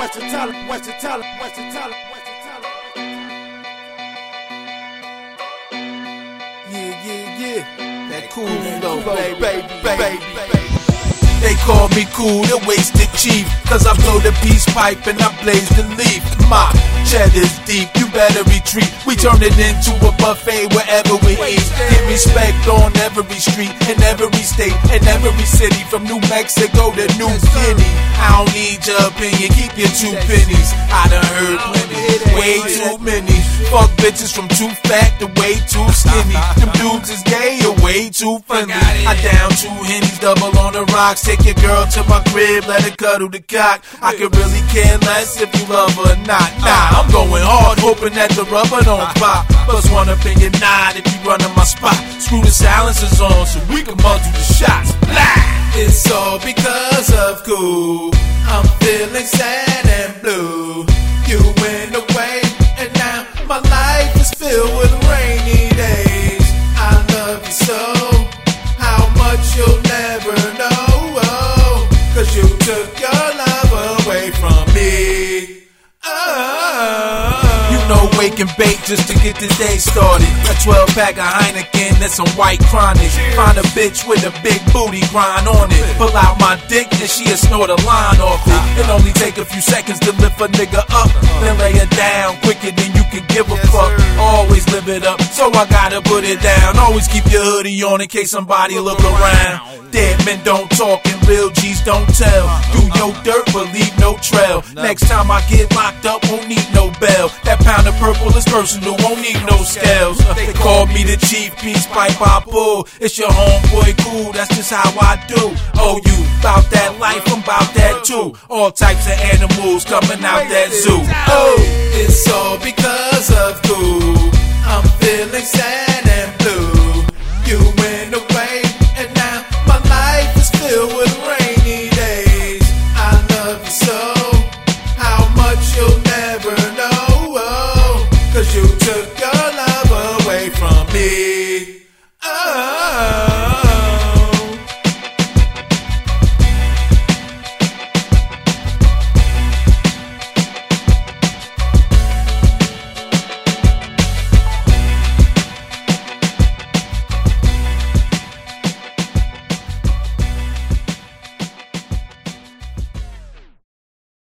Talent, Western talent, Western talent. Yeah, yeah, yeah. That cool flow, baby, baby, baby, baby, baby. They call me cool, the wasted chief. Cause I blow the peace pipe and I blaze the leaf. My cheddar's deep, you better retreat. We turn it into a buffet wherever we eat. Get respect on every street, in every state, in every city. From New Mexico to New Guinea. I don't need your opinion, keep your two pennies. I done heard plenty, way too many. Fuck bitches from too fat to way too skinny. Them dudes is gay or way too friendly. I down two hennies, double on the rocks. Take your girl to my crib, let her cuddle the cock. I could really care less if you love her or not. Nah, I'm going hard, hoping that the rubber don't pop. Plus one opinion nod if you run in my spot. Screw the silencers on so we can muzzle the shots. Blah! It's all because of cool. I'm feeling sad and blue. You went away, and now my life is filled with rainy days. I love you so, how much you'll never know. Oh, Cause you took Know, wake and bake just to get the day started. A 12 pack of Heineken and some white chronic. Find a bitch with a big booty grind on it. Pull out my dick and she'll snort a line off it. It only take a few seconds to lift a nigga up. Then lay it down quicker than you can give a fuck. Always live it up, so I gotta put it down. Always keep your hoodie on in case somebody look around. Dead men don't talk and real G's don't tell. Do your dirt, but leave no trail. Next time I get locked up, won't need no bell. That pound of purple is personal, won't need no scales. Uh, they call me the chief, peace pipe I pull. It's your homeboy cool, that's just how I do. Oh, you bout that life, I'm bout that too. All types of animals coming out that zoo. Cause you took